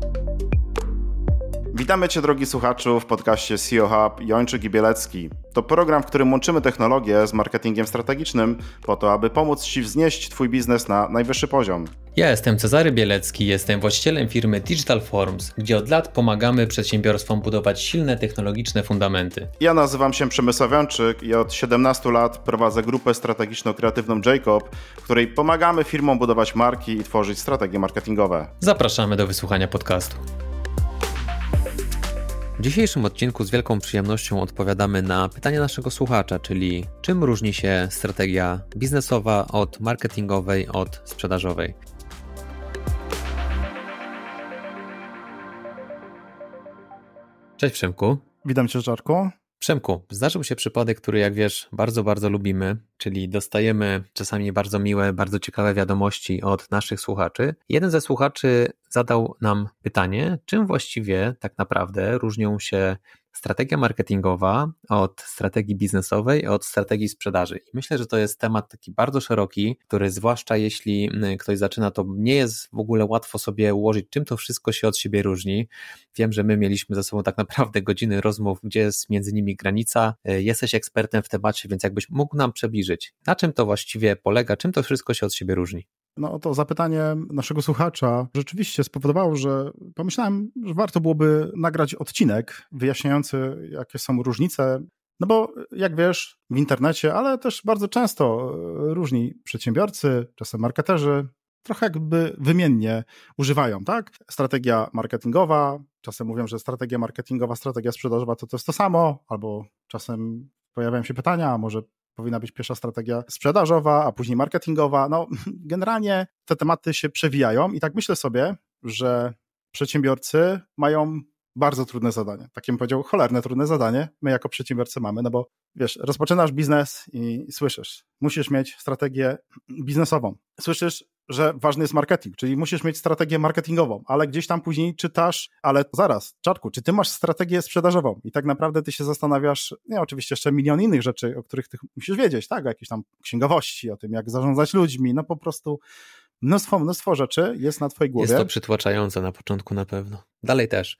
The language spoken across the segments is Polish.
Thank you. Witamy Cię, drogi słuchaczu, w podcaście CEO Hub Jończyk i Bielecki. To program, w którym łączymy technologię z marketingiem strategicznym po to, aby pomóc Ci wznieść Twój biznes na najwyższy poziom. Ja jestem Cezary Bielecki, jestem właścicielem firmy Digital Forms, gdzie od lat pomagamy przedsiębiorstwom budować silne technologiczne fundamenty. Ja nazywam się Przemysław Jończyk i od 17 lat prowadzę grupę strategiczno-kreatywną Jacob, w której pomagamy firmom budować marki i tworzyć strategie marketingowe. Zapraszamy do wysłuchania podcastu. W dzisiejszym odcinku z wielką przyjemnością odpowiadamy na pytanie naszego słuchacza, czyli czym różni się strategia biznesowa od marketingowej, od sprzedażowej. Cześć Przemku. Witam cię, Żarku. Przemku, zdarzył się przypadek, który jak wiesz, bardzo, bardzo lubimy, czyli dostajemy czasami bardzo miłe, bardzo ciekawe wiadomości od naszych słuchaczy. Jeden ze słuchaczy zadał nam pytanie, czym właściwie tak naprawdę różnią się strategia marketingowa od strategii biznesowej, od strategii sprzedaży. I myślę, że to jest temat taki bardzo szeroki, który zwłaszcza jeśli ktoś zaczyna, to nie jest w ogóle łatwo sobie ułożyć, czym to wszystko się od siebie różni. Wiem, że my mieliśmy ze sobą tak naprawdę godziny rozmów, gdzie jest między nimi granica. E, jesteś ekspertem w temacie, więc jakbyś mógł nam przybliżyć, na czym to właściwie polega, czym to wszystko się od siebie różni. No to zapytanie naszego słuchacza rzeczywiście spowodowało, że pomyślałem, że warto byłoby nagrać odcinek wyjaśniający, jakie są różnice. No bo jak wiesz, w internecie, ale też bardzo często e, różni przedsiębiorcy, czasem marketerzy, trochę jakby wymiennie używają, tak? Strategia marketingowa, czasem mówią, że strategia marketingowa, strategia sprzedażowa to to jest to samo, albo czasem pojawiają się pytania, a może powinna być pierwsza strategia sprzedażowa, a później marketingowa. No, generalnie te tematy się przewijają i tak myślę sobie, że przedsiębiorcy mają bardzo trudne zadanie. Takie bym powiedział, cholerne trudne zadanie my jako przedsiębiorcy mamy, no bo wiesz, rozpoczynasz biznes i słyszysz, musisz mieć strategię biznesową. Słyszysz, że ważny jest marketing, czyli musisz mieć strategię marketingową, ale gdzieś tam później czytasz, ale zaraz, czatku, czy ty masz strategię sprzedażową? I tak naprawdę ty się zastanawiasz, nie, oczywiście jeszcze milion innych rzeczy, o których ty musisz wiedzieć, tak, o jakiejś tam księgowości, o tym, jak zarządzać ludźmi, no po prostu mnóstwo, mnóstwo rzeczy jest na twojej głowie. Jest to przytłaczające na początku na pewno. Dalej też.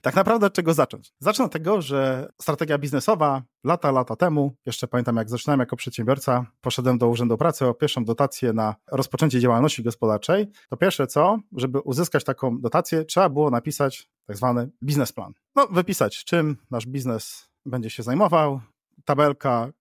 Tak naprawdę od czego zacząć? Zacznę od tego, że strategia biznesowa lata, lata temu, jeszcze pamiętam jak zaczynałem jako przedsiębiorca, poszedłem do Urzędu Pracy o pierwszą dotację na rozpoczęcie działalności gospodarczej. To pierwsze co, żeby uzyskać taką dotację, trzeba było napisać tak zwany biznesplan. No, wypisać, czym nasz biznes będzie się zajmował, tabelka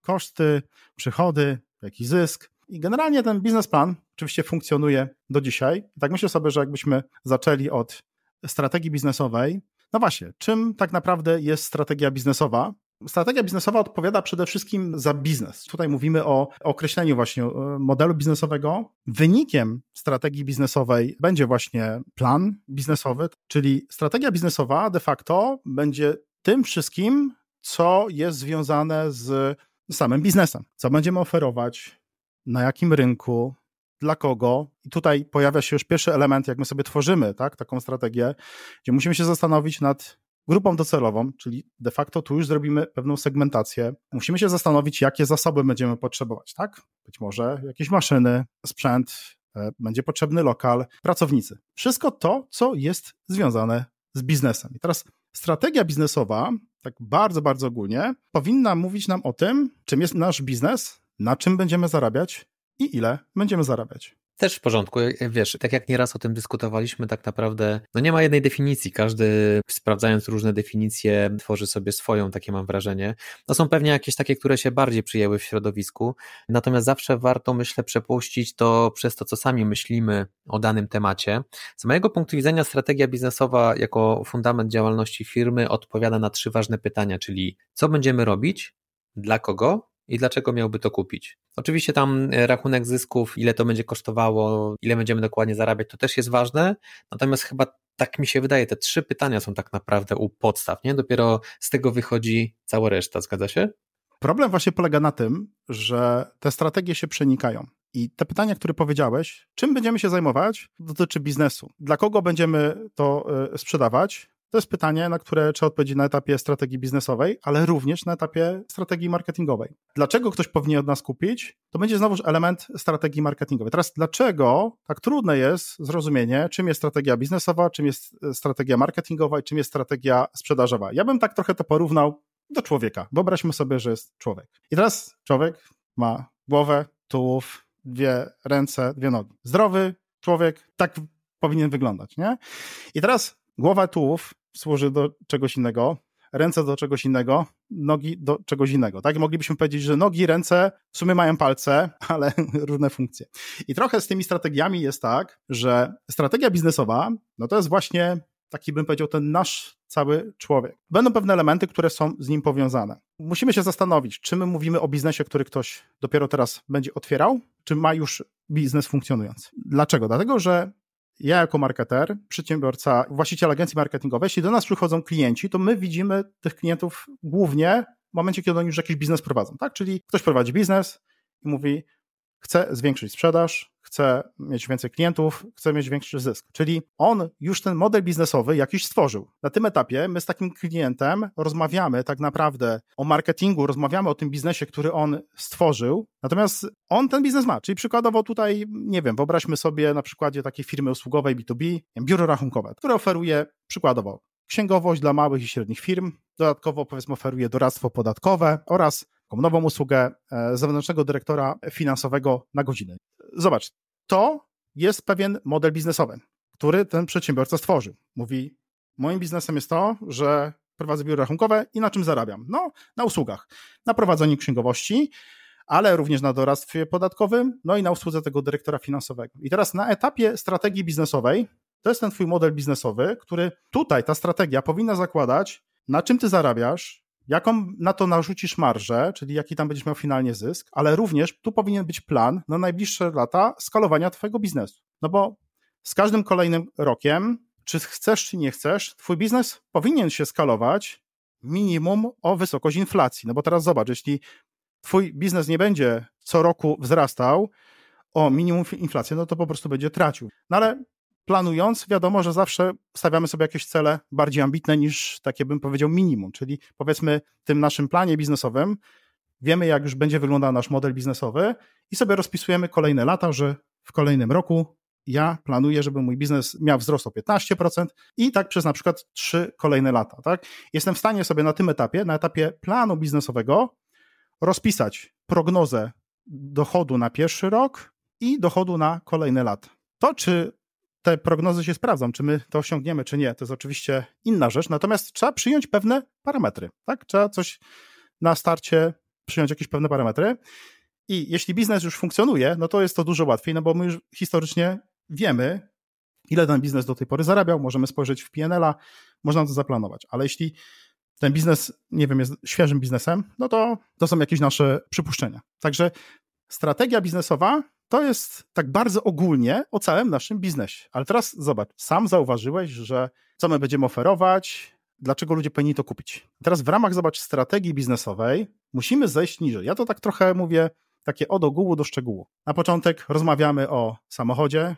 koszty, przychody, jaki zysk. I generalnie ten biznesplan oczywiście funkcjonuje do dzisiaj. I tak myślę sobie, że jakbyśmy zaczęli od strategii biznesowej. No właśnie, czym tak naprawdę jest strategia biznesowa? Strategia biznesowa odpowiada przede wszystkim za biznes. Tutaj mówimy o określeniu właśnie e, modelu biznesowego. Wynikiem strategii biznesowej będzie właśnie plan biznesowy, czyli strategia biznesowa de facto będzie tym wszystkim, co jest związane z samym biznesem. Co będziemy oferować, na jakim rynku, dla kogo. I tutaj pojawia się już pierwszy element, jak my sobie tworzymy tak, taką strategię, gdzie musimy się zastanowić nad grupą docelową, czyli de facto tu już zrobimy pewną segmentację. Musimy się zastanowić, jakie zasoby będziemy potrzebować, tak? Być może jakieś maszyny, sprzęt, e, będzie potrzebny lokal, pracownicy. Wszystko to, co jest związane z biznesem. I teraz strategia biznesowa, tak bardzo, bardzo ogólnie, powinna mówić nam o tym, czym jest nasz biznes, na czym będziemy zarabiać i ile będziemy zarabiać. Też w porządku. Wiesz, tak jak nieraz o tym dyskutowaliśmy, tak naprawdę no nie ma jednej definicji. Każdy, sprawdzając różne definicje, tworzy sobie swoją, takie mam wrażenie. No są pewnie jakieś takie, które się bardziej przyjęły w środowisku, natomiast zawsze warto, myślę, przepuścić to przez to, co sami myślimy o danym temacie. Z mojego punktu widzenia strategia biznesowa jako fundament działalności firmy odpowiada na trzy ważne pytania, czyli co będziemy robić, dla kogo i dlaczego miałby to kupić. Oczywiście tam e, rachunek zysków, ile to będzie kosztowało, ile będziemy dokładnie zarabiać, to też jest ważne, natomiast chyba tak mi się wydaje, te trzy pytania są tak naprawdę u podstaw, nie? Dopiero z tego wychodzi cała reszta, zgadza się? Problem właśnie polega na tym, że te strategie się przenikają. I te pytania, które powiedziałeś, czym będziemy się zajmować, dotyczy biznesu. Dla kogo będziemy to e, sprzedawać, To jest pytanie, na które trzeba odpowiedzieć na etapie strategii biznesowej, ale również na etapie strategii marketingowej. Dlaczego ktoś powinien od nas kupić? To będzie znowuż element strategii marketingowej. Teraz, dlaczego tak trudne jest zrozumienie, czym jest strategia biznesowa, czym jest e, strategia marketingowa i czym jest strategia sprzedażowa? Ja bym tak trochę to porównał do człowieka. Wyobraźmy sobie, że jest człowiek. I teraz człowiek ma głowę, tułów, dwie ręce, dwie nogi. Zdrowy człowiek tak powinien wyglądać, nie? I teraz głowa, tułów służy do czegoś innego, ręce do czegoś innego, nogi do czegoś innego. Tak? Moglibyśmy powiedzieć, że nogi, ręce w sumie mają palce, ale różne funkcje. I trochę z tymi strategiami jest tak, że strategia biznesowa, no to jest właśnie taki bym powiedział ten nasz cały człowiek. Będą pewne elementy, które są z nim powiązane. Musimy się zastanowić, czy my mówimy o biznesie, który ktoś dopiero teraz będzie otwierał, czy ma już biznes funkcjonujący. Dlaczego? Dlatego, że ja jako marketer, przedsiębiorca, właściciel agencji marketingowej, jeśli do nas przychodzą klienci, to my widzimy tych klientów głównie w momencie, kiedy oni już jakiś biznes prowadzą, tak? Czyli ktoś prowadzi biznes i mówi, chce zwiększyć sprzedaż, chce mieć więcej klientów, chce mieć większy zysk. Czyli on już ten model biznesowy jakiś stworzył. Na tym etapie my z takim klientem rozmawiamy tak naprawdę o marketingu, rozmawiamy o tym biznesie, który on stworzył, natomiast on ten biznes ma. Czyli przykładowo tutaj, nie wiem, wyobraźmy sobie na przykładzie takiej firmy usługowej B2B, biuro rachunkowe, które oferuje przykładowo księgowość dla małych i średnich firm, dodatkowo powiedzmy oferuje doradztwo podatkowe oraz taką nową usługę e, zewnętrznego dyrektora finansowego na godzinę. Zobacz, to jest pewien model biznesowy, który ten przedsiębiorca stworzył. Mówi, moim biznesem jest to, że prowadzę biuro rachunkowe i na czym zarabiam? No, na usługach, na prowadzeniu księgowości, ale również na doradztwie podatkowym, no i na usłudze tego dyrektora finansowego. I teraz na etapie strategii biznesowej, to jest ten twój model biznesowy, który tutaj ta strategia powinna zakładać, na czym ty zarabiasz, jaką na to narzucisz marżę, czyli jaki tam będziesz miał finalnie zysk, ale również tu powinien być plan na najbliższe lata skalowania twojego biznesu. No bo z każdym kolejnym rokiem, czy chcesz, czy nie chcesz, twój biznes powinien się skalować minimum o wysokość inflacji. No bo teraz zobacz, jeśli twój biznes nie będzie co roku wzrastał o minimum inflacji, no to po prostu będzie tracił. No ale planując, wiadomo, że zawsze stawiamy sobie jakieś cele bardziej ambitne niż takie, bym powiedział, minimum. Czyli powiedzmy, tym naszym planie biznesowym wiemy, jak już będzie wyglądał nasz model biznesowy i sobie rozpisujemy kolejne lata, że w kolejnym roku ja planuję, żeby mój biznes miał wzrost o 15% i tak przez na przykład trzy kolejne lata. Tak? Jestem w stanie sobie na tym etapie, na etapie planu biznesowego, rozpisać prognozę dochodu na pierwszy rok i dochodu na kolejne lata. To, czy te prognozy się sprawdzą, czy my to osiągniemy, czy nie, to jest oczywiście inna rzecz, natomiast trzeba przyjąć pewne parametry, tak? Trzeba coś na starcie przyjąć jakieś pewne parametry. I jeśli biznes już funkcjonuje, no to jest to dużo łatwiej, no bo my już historycznie wiemy, ile ten biznes do tej pory zarabiał, możemy spojrzeć w PNL-a, można to zaplanować, ale jeśli ten biznes, nie wiem, jest świeżym biznesem, no to to są jakieś nasze przypuszczenia. Także strategia biznesowa to jest tak bardzo ogólnie o całym naszym biznesie. Ale teraz zobacz, sam zauważyłeś, że co my będziemy oferować, dlaczego ludzie powinni to kupić. Teraz w ramach, zobacz, strategii biznesowej musimy zejść niżej. Ja to tak trochę mówię, takie od ogółu do szczegółu. Na początek rozmawiamy o samochodzie,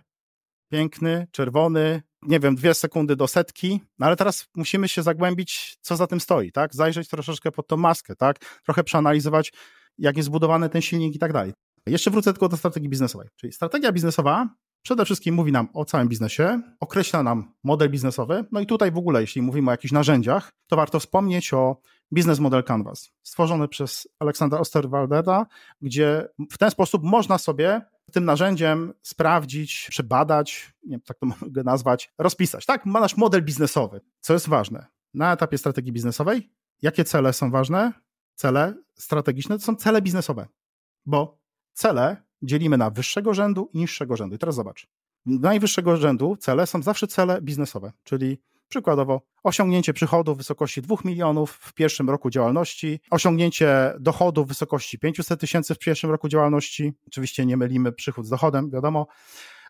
piękny, czerwony, nie wiem, dwie sekundy do setki, no ale teraz musimy się zagłębić, co za tym stoi, tak? Zajrzeć troszeczkę pod tą maskę, tak? Trochę przeanalizować, jak jest zbudowany ten silnik i tak dalej. Jeszcze wrócę tylko do strategii biznesowej. Czyli strategia biznesowa przede wszystkim mówi nam o całym biznesie, określa nam model biznesowy. No i tutaj w ogóle, jeśli mówimy o jakichś narzędziach, to warto wspomnieć o Business Model Canvas, stworzony przez Aleksandra Osterwaldera, gdzie w ten sposób można sobie tym narzędziem sprawdzić, przebadać, nie wiem, tak to mogę nazwać, rozpisać. Tak, ma nasz model biznesowy, co jest ważne. Na etapie strategii biznesowej, jakie cele są ważne? Cele strategiczne to są cele biznesowe, bo cele dzielimy na wyższego rzędu i niższego rzędu. I teraz zobacz. Najwyższego rzędu cele są zawsze cele biznesowe, czyli przykładowo osiągnięcie przychodu w wysokości 2 milionów w pierwszym roku działalności, osiągnięcie dochodu w wysokości 500 tysięcy w pierwszym roku działalności. Oczywiście nie mylimy przychód z dochodem, wiadomo.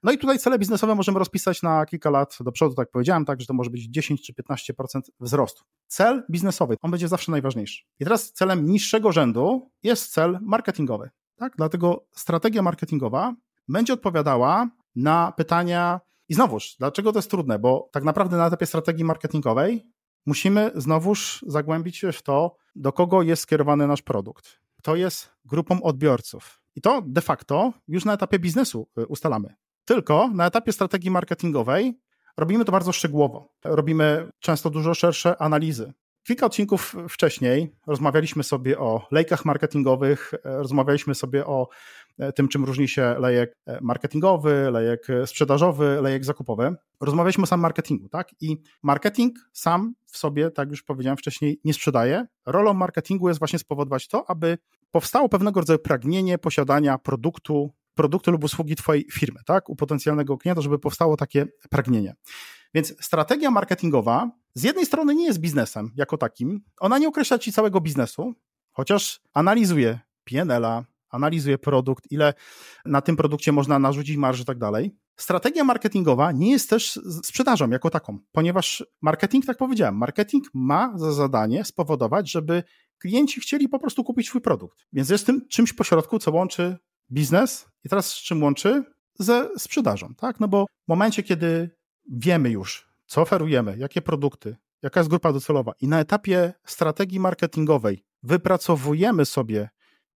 No i tutaj cele biznesowe możemy rozpisać na kilka lat do przodu, tak powiedziałem, tak, że to może być 10 czy 15% wzrostu. Cel biznesowy, on będzie zawsze najważniejszy. I teraz celem niższego rzędu jest cel marketingowy. Tak? Dlatego strategia marketingowa będzie odpowiadała na pytania. I znowuż, dlaczego to jest trudne? Bo tak naprawdę na etapie strategii marketingowej musimy znowuż zagłębić się w to, do kogo jest skierowany nasz produkt. To jest grupą odbiorców. I to de facto już na etapie biznesu y, ustalamy. Tylko na etapie strategii marketingowej robimy to bardzo szczegółowo. Robimy często dużo szersze analizy. Kilka odcinków wcześniej rozmawialiśmy sobie o lejkach marketingowych, rozmawialiśmy sobie o e, tym, czym różni się lejek e, marketingowy, lejek sprzedażowy, lejek zakupowy. Rozmawialiśmy o samym marketingu, tak? I marketing sam w sobie, tak już powiedziałem wcześniej, nie sprzedaje. Rolą marketingu jest właśnie spowodować to, aby powstało pewnego rodzaju pragnienie posiadania produktu, produktu lub usługi Twojej firmy, tak? U potencjalnego klienta, żeby powstało takie pragnienie. Więc strategia marketingowa z jednej strony nie jest biznesem jako takim, ona nie określa ci całego biznesu, chociaż analizuje PNL-a, analizuje produkt, ile na tym produkcie można narzucić marży i tak dalej. Strategia marketingowa nie jest też sprzedażą jako taką, ponieważ marketing, tak powiedziałem, marketing ma za zadanie spowodować, żeby klienci chcieli po prostu kupić swój produkt. Więc jest tym czymś pośrodku, co łączy biznes i teraz z czym łączy? Ze sprzedażą, tak? No bo w momencie, kiedy wiemy już, co oferujemy, jakie produkty, jaka jest grupa docelowa i na etapie strategii marketingowej wypracowujemy sobie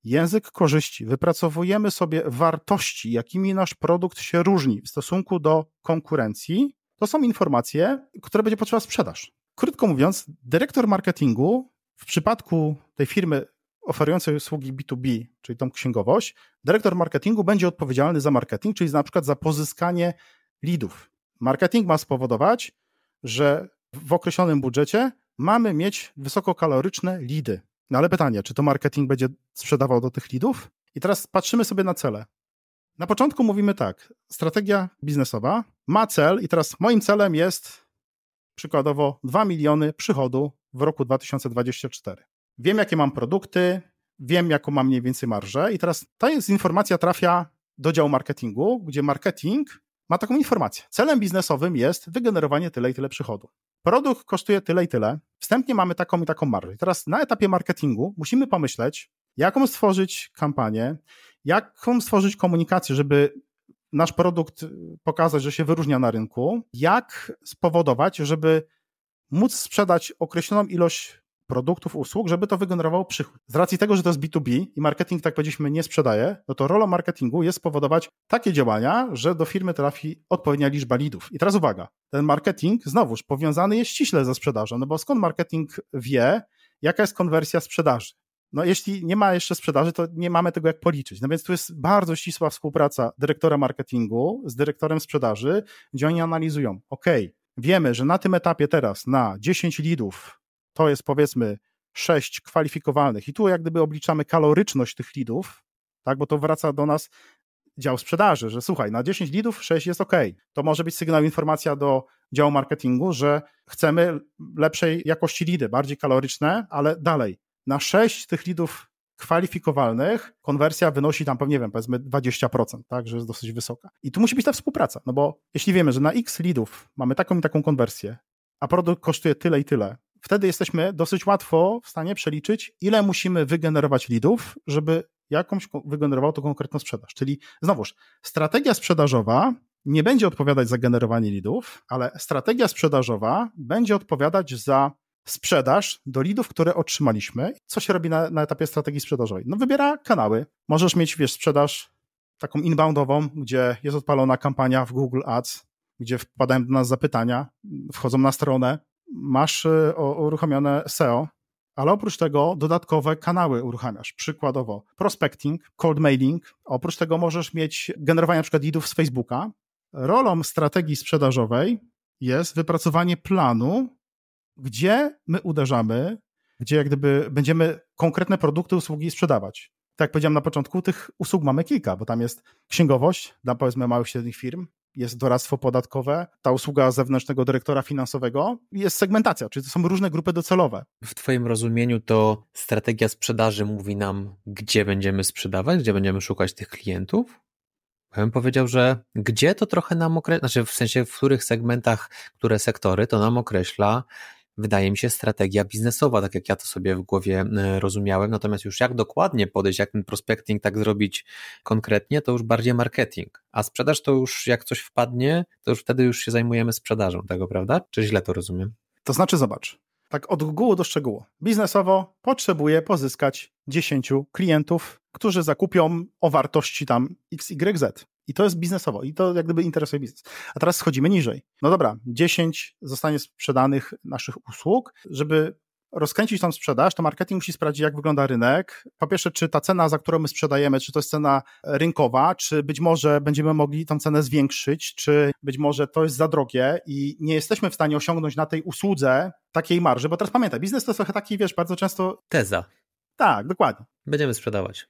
język korzyści, wypracowujemy sobie wartości, jakimi nasz produkt się różni w stosunku do konkurencji, to są informacje, które będzie potrzeba sprzedaż. Krótko mówiąc, dyrektor marketingu w przypadku tej firmy oferującej usługi B2B, czyli tą księgowość, dyrektor marketingu będzie odpowiedzialny za marketing, czyli na przykład za pozyskanie leadów. Marketing ma spowodować, że w określonym budżecie mamy mieć wysokokaloryczne lidy. No ale pytanie, czy to marketing będzie sprzedawał do tych lidów? I teraz patrzymy sobie na cele. Na początku mówimy tak, strategia biznesowa ma cel i teraz moim celem jest przykładowo 2 miliony przychodu w roku 2024. Wiem, jakie mam produkty, wiem, jaką mam mniej więcej marżę i teraz ta jest informacja trafia do działu marketingu, gdzie marketing ma taką informację. Celem biznesowym jest wygenerowanie tyle i tyle przychodu. Produkt kosztuje tyle i tyle. Wstępnie mamy taką i taką marżę. I teraz na etapie marketingu musimy pomyśleć, jaką stworzyć kampanię, jaką stworzyć komunikację, żeby nasz produkt pokazać, że się wyróżnia na rynku, jak spowodować, żeby móc sprzedać określoną ilość produktów, usług, żeby to wygenerowało przychód. Z racji tego, że to jest B2B i marketing, tak powiedzieliśmy, nie sprzedaje, no to rolą marketingu jest spowodować takie działania, że do firmy trafi odpowiednia liczba lidów. I teraz uwaga, ten marketing znowuż powiązany jest ściśle ze sprzedażą, no bo skąd marketing wie, jaka jest konwersja sprzedaży? No jeśli nie ma jeszcze sprzedaży, to nie mamy tego jak policzyć. No więc tu jest bardzo ścisła współpraca dyrektora marketingu z dyrektorem sprzedaży, gdzie oni analizują, ok, wiemy, że na tym etapie teraz na 10 lidów to jest powiedzmy sześć kwalifikowalnych i tu jak gdyby obliczamy kaloryczność tych lidów, tak, bo to wraca do nas dział sprzedaży, że słuchaj, na 10 lidów 6 jest ok. To może być sygnał, informacja do działu marketingu, że chcemy lepszej jakości lidy, bardziej kaloryczne, ale dalej. Na 6 tych lidów kwalifikowalnych konwersja wynosi tam pewnie, nie wiem, powiedzmy 20%, tak, że jest dosyć wysoka. I tu musi być ta współpraca, no bo jeśli wiemy, że na x lidów mamy taką i taką konwersję, a produkt kosztuje tyle i tyle, wtedy jesteśmy dosyć łatwo w stanie przeliczyć, ile musimy wygenerować lidów, żeby jakąś wygenerował to konkretną sprzedaż. Czyli znowuż, strategia sprzedażowa nie będzie odpowiadać za generowanie lidów, ale strategia sprzedażowa będzie odpowiadać za sprzedaż do lidów, które otrzymaliśmy. Co się robi na, na etapie strategii sprzedażowej? No wybiera kanały. Możesz mieć, wiesz, sprzedaż taką inboundową, gdzie jest odpalona kampania w Google Ads, gdzie wpadają do nas zapytania, wchodzą na stronę, masz y, uruchomione SEO, ale oprócz tego dodatkowe kanały uruchamiasz. Przykładowo prospecting, cold mailing. Oprócz tego możesz mieć generowanie przykład leadów z Facebooka. Rolą strategii sprzedażowej jest wypracowanie planu, gdzie my uderzamy, gdzie jak gdyby będziemy konkretne produkty, usługi sprzedawać. Tak jak powiedziałem na początku, tych usług mamy kilka, bo tam jest księgowość dla powiedzmy małych i średnich firm, jest doradztwo podatkowe, ta usługa zewnętrznego dyrektora finansowego, jest segmentacja, czyli to są różne grupy docelowe. W Twoim rozumieniu to strategia sprzedaży mówi nam, gdzie będziemy sprzedawać, gdzie będziemy szukać tych klientów? Ja bym powiedział, że gdzie to trochę nam określa, znaczy w sensie w których segmentach, które sektory, to nam określa wydaje mi się, strategia biznesowa, tak jak ja to sobie w głowie e, rozumiałem. Natomiast już jak dokładnie podejść, jak ten prospecting tak zrobić konkretnie, to już bardziej marketing. A sprzedaż to już jak coś wpadnie, to już wtedy już się zajmujemy sprzedażą tego, prawda? Czy źle to rozumiem? To znaczy, zobacz, tak od ogółu do szczegółu. Biznesowo potrzebuję pozyskać 10 klientów, którzy zakupią o wartości tam XYZ. I to jest biznesowo, i to jak gdyby interesuje biznes. A teraz schodzimy niżej. No dobra, 10 zostanie sprzedanych naszych usług, żeby rozkręcić tą sprzedaż, to marketing musi sprawdzić, jak wygląda rynek. Po pierwsze, czy ta cena, za którą my sprzedajemy, czy to jest cena rynkowa, czy być może będziemy mogli tą cenę zwiększyć, czy być może to jest za drogie i nie jesteśmy w stanie osiągnąć na tej usłudze takiej marży, bo teraz pamiętaj, biznes to jest trochę taki, wiesz, bardzo często... Teza. Tak, dokładnie. Będziemy sprzedawać.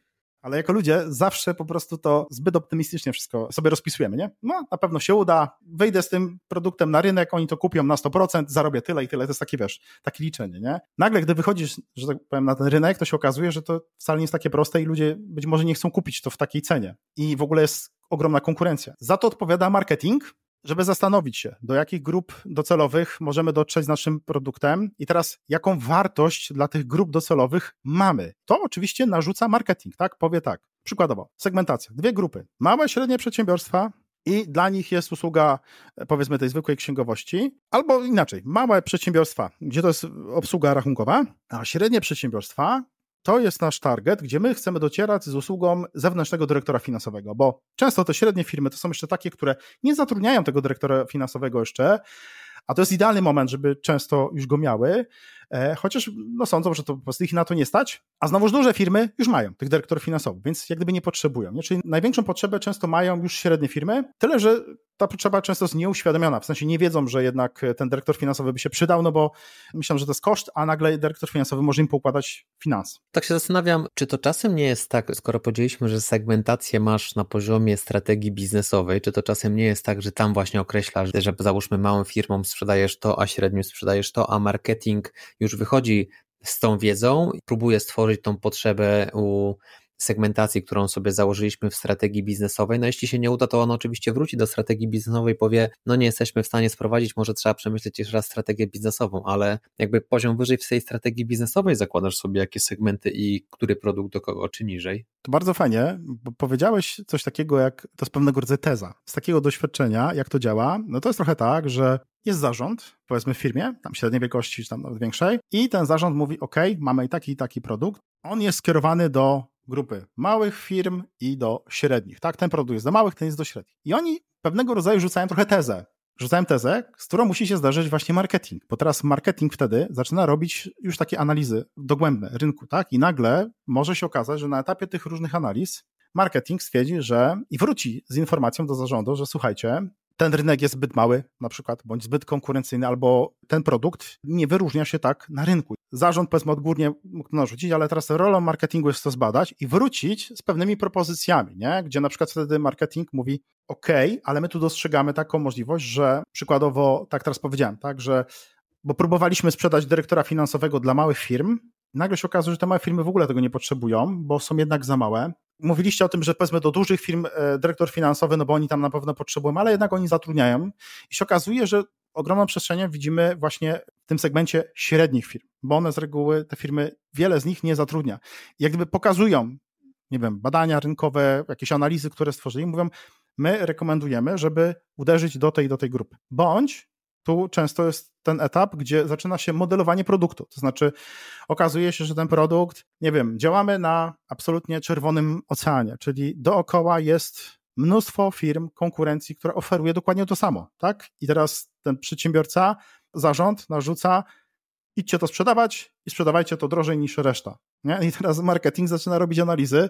Ale jako ludzie zawsze po prostu to zbyt optymistycznie wszystko sobie rozpisujemy, nie? No, na pewno się uda, wyjdę z tym produktem na rynek, oni to kupią na 100%, zarobię tyle i tyle. To jest takie, wiesz, takie liczenie, nie? Nagle, gdy wychodzisz, że tak powiem, na ten rynek, to się okazuje, że to wcale nie jest takie proste i ludzie być może nie chcą kupić to w takiej cenie. I w ogóle jest ogromna konkurencja. Za to odpowiada marketing, żeby zastanowić się, do jakich grup docelowych możemy dotrzeć z naszym produktem i teraz jaką wartość dla tych grup docelowych mamy. To oczywiście narzuca marketing, tak? Powie tak. Przykładowo, segmentacja. Dwie grupy. Małe, średnie przedsiębiorstwa i dla nich jest usługa, powiedzmy, tej zwykłej księgowości, albo inaczej, małe przedsiębiorstwa, gdzie to jest obsługa rachunkowa, a średnie przedsiębiorstwa, to jest nasz target, gdzie my chcemy docierać z usługą zewnętrznego dyrektora finansowego, bo często te średnie firmy to są jeszcze takie, które nie zatrudniają tego dyrektora finansowego jeszcze, a to jest idealny moment, żeby często już go miały, chociaż no, sądzą, że to po prostu ich na to nie stać, a znowuż duże firmy już mają tych dyrektorów finansowych, więc jak gdyby nie potrzebują. Nie? Czyli największą potrzebę często mają już średnie firmy, tyle że ta potrzeba często jest nieuświadomiona, w sensie nie wiedzą, że jednak ten dyrektor finansowy by się przydał, no bo myślą, że to jest koszt, a nagle dyrektor finansowy może im poukładać finanse. Tak się zastanawiam, czy to czasem nie jest tak, skoro powiedzieliśmy, że segmentację masz na poziomie strategii biznesowej, czy to czasem nie jest tak, że tam właśnie określasz, że załóżmy małym firmom sprzedajesz to, a średnio sprzedajesz to, a marketing już wychodzi z tą wiedzą, próbuje stworzyć tą potrzebę u segmentacji, którą sobie założyliśmy w strategii biznesowej. No jeśli się nie uda, to on oczywiście wróci do strategii biznesowej powie, no nie jesteśmy w stanie sprowadzić, może trzeba przemyśleć jeszcze raz strategię biznesową, ale jakby poziom wyżej w tej strategii biznesowej zakładasz sobie jakie segmenty i który produkt do kogo, czy niżej. To bardzo fajnie, bo powiedziałeś coś takiego jak, to jest pewnego rodzaju teza. Z takiego doświadczenia, jak to działa, no to jest trochę tak, że jest zarząd, powiedzmy w firmie, tam średniej wielkości, czy tam nawet większej, i ten zarząd mówi, ok, mamy i taki i taki produkt, on jest skierowany do grupy małych firm i do średnich. Tak, ten produkt jest do małych, ten jest do średnich. I oni pewnego rodzaju rzucają trochę tezę. Rzucają tezę, z którą musi się zdarzyć właśnie marketing, bo teraz marketing wtedy zaczyna robić już takie analizy dogłębne rynku, tak? I nagle może się okazać, że na etapie tych różnych analiz marketing stwierdzi, że i wróci z informacją do zarządu, że słuchajcie, ten rynek jest zbyt mały, na przykład, bądź zbyt konkurencyjny, albo ten produkt nie wyróżnia się tak na rynku. Zarząd, powiedzmy, odgórnie mógł narzucić, ale teraz rolą marketingu jest to zbadać i wrócić z pewnymi propozycjami, nie? gdzie na przykład wtedy marketing mówi: OK, ale my tu dostrzegamy taką możliwość, że przykładowo, tak teraz powiedziałem, tak, że bo próbowaliśmy sprzedać dyrektora finansowego dla małych firm, nagle się okazuje, że te małe firmy w ogóle tego nie potrzebują, bo są jednak za małe. Mówiliście o tym, że powiedzmy do dużych firm e, dyrektor finansowy, no bo oni tam na pewno potrzebują, ale jednak oni zatrudniają i się okazuje, że ogromną przestrzeń widzimy właśnie w tym segmencie średnich firm, bo one z reguły, te firmy, wiele z nich nie zatrudnia. Jak gdyby pokazują, nie wiem, badania rynkowe, jakieś analizy, które stworzyli, mówią, my rekomendujemy, żeby uderzyć do tej do tej grupy. Bądź tu często jest ten etap, gdzie zaczyna się modelowanie produktu. To znaczy, okazuje się, że ten produkt, nie wiem, działamy na absolutnie czerwonym oceanie, czyli dookoła jest mnóstwo firm, konkurencji, która oferuje dokładnie to samo, tak? I teraz ten przedsiębiorca, zarząd narzuca, idźcie to sprzedawać i sprzedawajcie to drożej niż reszta. Nie? I teraz marketing zaczyna robić analizy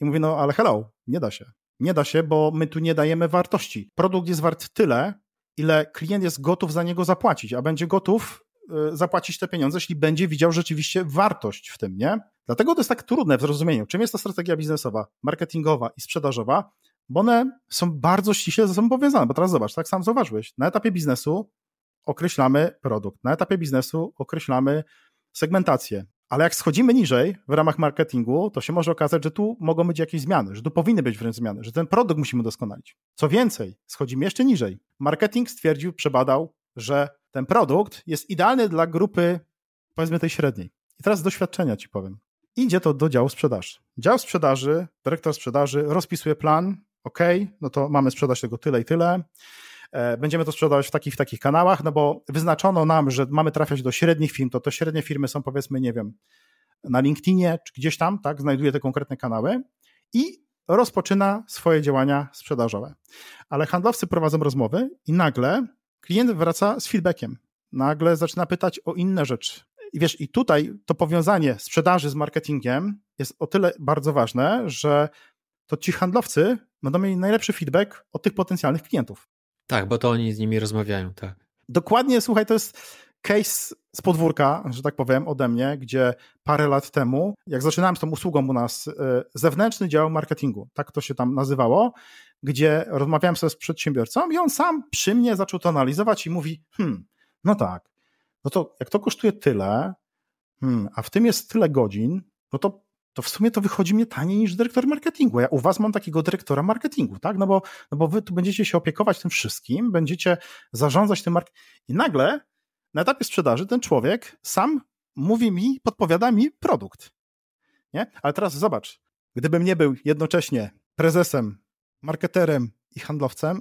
i mówi, no ale hello, nie da się. Nie da się, bo my tu nie dajemy wartości. Produkt jest wart tyle, ile klient jest gotów za niego zapłacić, a będzie gotów y, zapłacić te pieniądze, jeśli będzie widział rzeczywiście wartość w tym, nie? Dlatego to jest tak trudne w zrozumieniu, czym jest ta strategia biznesowa, marketingowa i sprzedażowa, bo one są bardzo ściśle ze sobą powiązane, bo teraz zobacz, tak sam zauważyłeś, na etapie biznesu określamy produkt, na etapie biznesu określamy segmentację, ale jak schodzimy niżej w ramach marketingu, to się może okazać, że tu mogą być jakieś zmiany, że tu powinny być wręcz zmiany, że ten produkt musimy doskonalić. Co więcej, schodzimy jeszcze niżej. Marketing stwierdził, przebadał, że ten produkt jest idealny dla grupy, powiedzmy tej średniej. I teraz z doświadczenia ci powiem. Idzie to do działu sprzedaży. Dział sprzedaży, dyrektor sprzedaży rozpisuje plan, ok, no to mamy sprzedać tego tyle i tyle. E, będziemy to sprzedawać w takich, w takich kanałach, no bo wyznaczono nam, że mamy trafiać do średnich firm, to te średnie firmy są powiedzmy, nie wiem, na LinkedInie czy gdzieś tam, tak, znajduje te konkretne kanały i rozpoczyna swoje działania sprzedażowe. Ale handlowcy prowadzą rozmowy i nagle klient wraca z feedbackiem. Nagle zaczyna pytać o inne rzeczy. I wiesz, i tutaj to powiązanie sprzedaży z marketingiem jest o tyle bardzo ważne, że to ci handlowcy będą mieli najlepszy feedback od tych potencjalnych klientów. Tak, bo to oni z nimi rozmawiają, tak. Dokładnie, słuchaj, to jest case z podwórka, że tak powiem, ode mnie, gdzie parę lat temu, jak zaczynałem z tą usługą u nas, e, zewnętrzny dział marketingu, tak to się tam nazywało, gdzie rozmawiałem sobie z przedsiębiorcą i on sam przy mnie zaczął to analizować i mówi, hmm, no tak, no to jak to kosztuje tyle, hmm, a w tym jest tyle godzin, no to, to w sumie to wychodzi mnie taniej niż dyrektor marketingu. Ja u was mam takiego dyrektora marketingu, tak? No bo, no bo wy tu będziecie się opiekować tym wszystkim, będziecie zarządzać tym marketingiem. I nagle na etapie sprzedaży ten człowiek sam mówi mi, podpowiada mi produkt. Nie? Ale teraz zobacz, gdybym nie był jednocześnie prezesem, marketerem i handlowcem,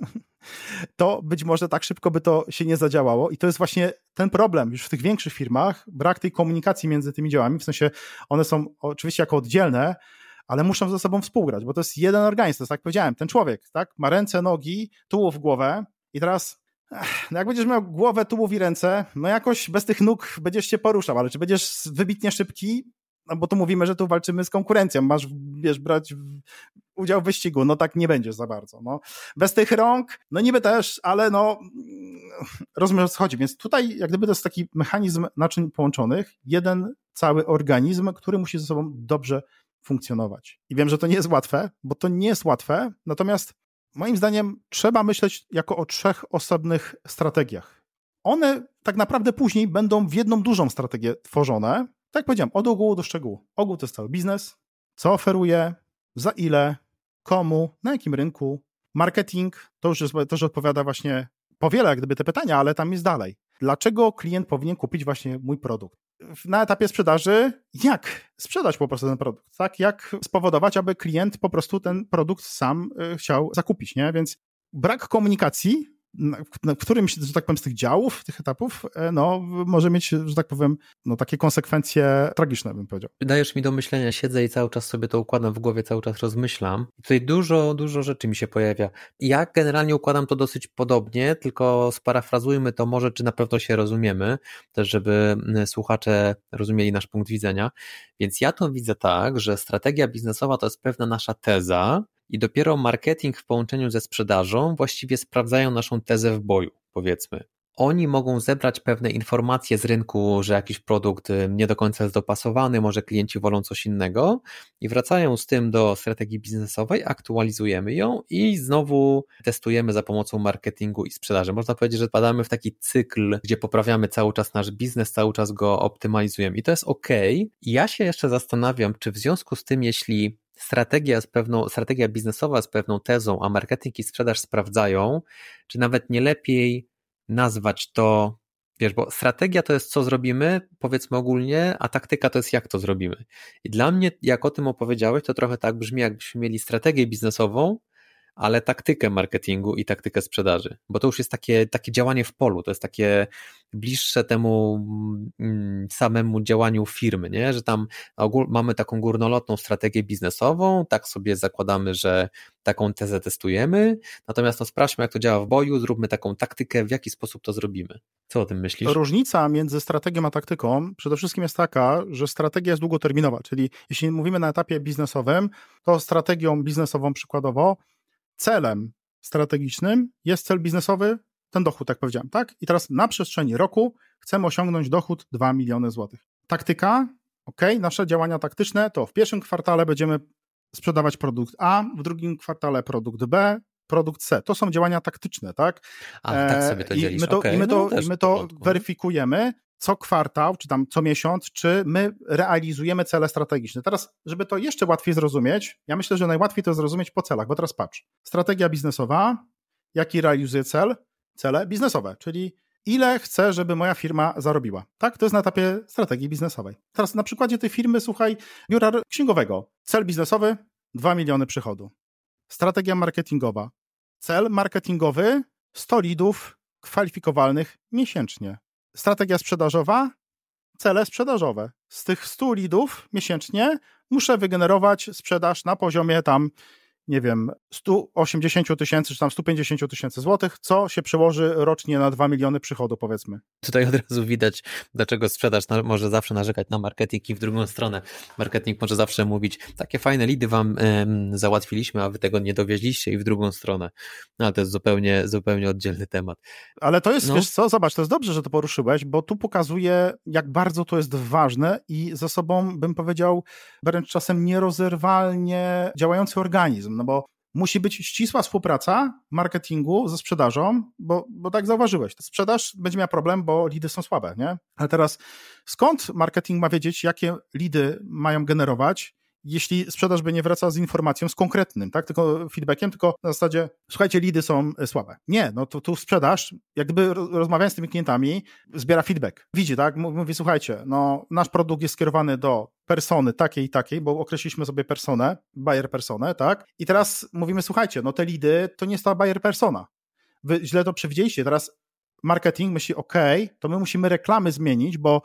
to być może tak szybko by to się nie zadziałało. I to jest właśnie ten problem. Już w tych większych firmach, brak tej komunikacji między tymi działami, w sensie one są oczywiście jako oddzielne, ale muszą ze sobą współgrać, bo to jest jeden organizm, to jest tak powiedziałem, ten człowiek, tak, ma ręce, nogi, tułów, głowę i teraz no jak będziesz miał głowę, tułów i ręce, no jakoś bez tych nóg będziesz się poruszał, ale czy będziesz wybitnie szybki, no bo tu mówimy, że tu walczymy z konkurencją, masz, wiesz, brać udział w wyścigu, no tak nie będziesz za bardzo, no. Bez tych rąk, no niby też, ale no, rozumiem, o co chodzi, więc tutaj jak gdyby to jest taki mechanizm naczyń połączonych, jeden cały organizm, który musi ze sobą dobrze funkcjonować. I wiem, że to nie jest łatwe, bo to nie jest łatwe, natomiast moim zdaniem trzeba myśleć jako o trzech osobnych strategiach. One tak naprawdę później będą w jedną dużą strategię tworzone, tak jak powiedziałem, od ogółu do szczegółu. Ogół to jest cały biznes, co oferuje, za ile, komu, na jakim rynku. Marketing to już jest, też odpowiada właśnie powiela jak gdyby te pytania, ale tam jest dalej. Dlaczego klient powinien kupić właśnie mój produkt? Na etapie sprzedaży, jak sprzedać po prostu ten produkt, tak? Jak spowodować, aby klient po prostu ten produkt sam y, chciał zakupić, nie? Więc brak komunikacji w którymś, że tak powiem, z tych działów, tych etapów, e, no, może mieć, że tak powiem, no, takie konsekwencje tragiczne, bym powiedział. Dajesz mi do myślenia, siedzę i cały czas sobie to układam w głowie, cały czas rozmyślam. I tutaj dużo, dużo rzeczy mi się pojawia. Ja generalnie układam to dosyć podobnie, tylko sparafrazujmy to może, czy na pewno się rozumiemy, też żeby słuchacze rozumieli nasz punkt widzenia. Więc ja to widzę tak, że strategia biznesowa to jest pewna nasza teza, i dopiero marketing w połączeniu ze sprzedażą właściwie sprawdzają naszą tezę w boju, powiedzmy. Oni mogą zebrać pewne informacje z rynku, że jakiś produkt nie do końca jest dopasowany, może klienci wolą coś innego i wracają z tym do strategii biznesowej, aktualizujemy ją i znowu testujemy za pomocą marketingu i sprzedaży. Można powiedzieć, że padamy w taki cykl, gdzie poprawiamy cały czas nasz biznes, cały czas go optymalizujemy i to jest ok. Ja się jeszcze zastanawiam, czy w związku z tym, jeśli strategia, z pewną, strategia biznesowa z pewną tezą, a marketing i sprzedaż sprawdzają, czy nawet nie lepiej nazwać to, wiesz, bo strategia to jest co zrobimy, powiedzmy ogólnie, a taktyka to jest jak to zrobimy. I dla mnie, jak o tym opowiedziałeś, to trochę tak brzmi, jakbyśmy mieli strategię biznesową, ale taktykę marketingu i taktykę sprzedaży, bo to już jest takie, takie działanie w polu, to jest takie bliższe temu mm, samemu działaniu firmy, nie? że tam mamy taką górnolotną strategię biznesową, tak sobie zakładamy, że taką tezę testujemy, natomiast no sprawdźmy jak to działa w boju, zróbmy taką taktykę, w jaki sposób to zrobimy. Co o tym myślisz? Różnica między strategią a taktyką przede wszystkim jest taka, że strategia jest długoterminowa, czyli jeśli mówimy na etapie biznesowym, to strategią biznesową przykładowo celem strategicznym jest cel biznesowy, ten dochód, jak powiedziałem, tak? I teraz na przestrzeni roku chcemy osiągnąć dochód 2 miliony złotych. Taktyka, ok, nasze działania taktyczne to w pierwszym kwartale będziemy sprzedawać produkt A, w drugim kwartale produkt B, produkt C. To są działania taktyczne, tak? A, tak sobie to dzielisz. I my to, okay, i my to, no, i my to weryfikujemy co kwartał, czy tam co miesiąc, czy my realizujemy cele strategiczne. Teraz, żeby to jeszcze łatwiej zrozumieć, ja myślę, że najłatwiej to zrozumieć po celach, bo teraz patrz. Strategia biznesowa, jaki realizuje cel? Cele biznesowe, czyli ile chcę, żeby moja firma zarobiła. Tak, to jest na etapie strategii biznesowej. Teraz na przykładzie tej firmy, słuchaj, biura księgowego. Cel biznesowy 2 miliony przychodu. Strategia marketingowa. Cel marketingowy 100 lidów kwalifikowalnych miesięcznie. Strategia sprzedażowa, cele sprzedażowe. Z tych 100 lidów miesięcznie muszę wygenerować sprzedaż na poziomie tam nie wiem, 180 tysięcy czy tam 150 tysięcy złotych, co się przełoży rocznie na 2 miliony przychodu, powiedzmy. Tutaj od razu widać, dlaczego sprzedaż może zawsze narzekać na marketing i w drugą stronę. Marketing może zawsze mówić, takie fajne lidy wam ym, załatwiliśmy, a wy tego nie dowieźliście i w drugą stronę. No ale to jest zupełnie, zupełnie oddzielny temat. Ale to jest, no. wiesz co, zobacz, to jest dobrze, że to poruszyłeś, bo tu pokazuje, jak bardzo to jest ważne i ze sobą, bym powiedział, wręcz czasem nierozerwalnie działający organizm no bo musi być ścisła współpraca marketingu ze sprzedażą, bo, bo tak zauważyłeś, sprzedaż będzie miała problem, bo lidy są słabe, nie? Ale teraz skąd marketing ma wiedzieć, jakie lidy mają generować, jeśli sprzedaż by nie wraca z informacją, z konkretnym, tak, tylko feedbackiem, tylko na zasadzie, słuchajcie, lidy są e, słabe. Nie, no to tu sprzedaż, jak gdyby rozmawiając z tymi klientami, zbiera feedback. Widzi, tak, mówi, słuchajcie, no nasz produkt jest skierowany do persony takiej i takiej, bo określiliśmy sobie personę, buyer personę, tak, i teraz mówimy, słuchajcie, no te lidy to nie jest ta buyer persona. Wy źle to przewidzieliście, teraz marketing myśli, ok, to my musimy reklamy zmienić, bo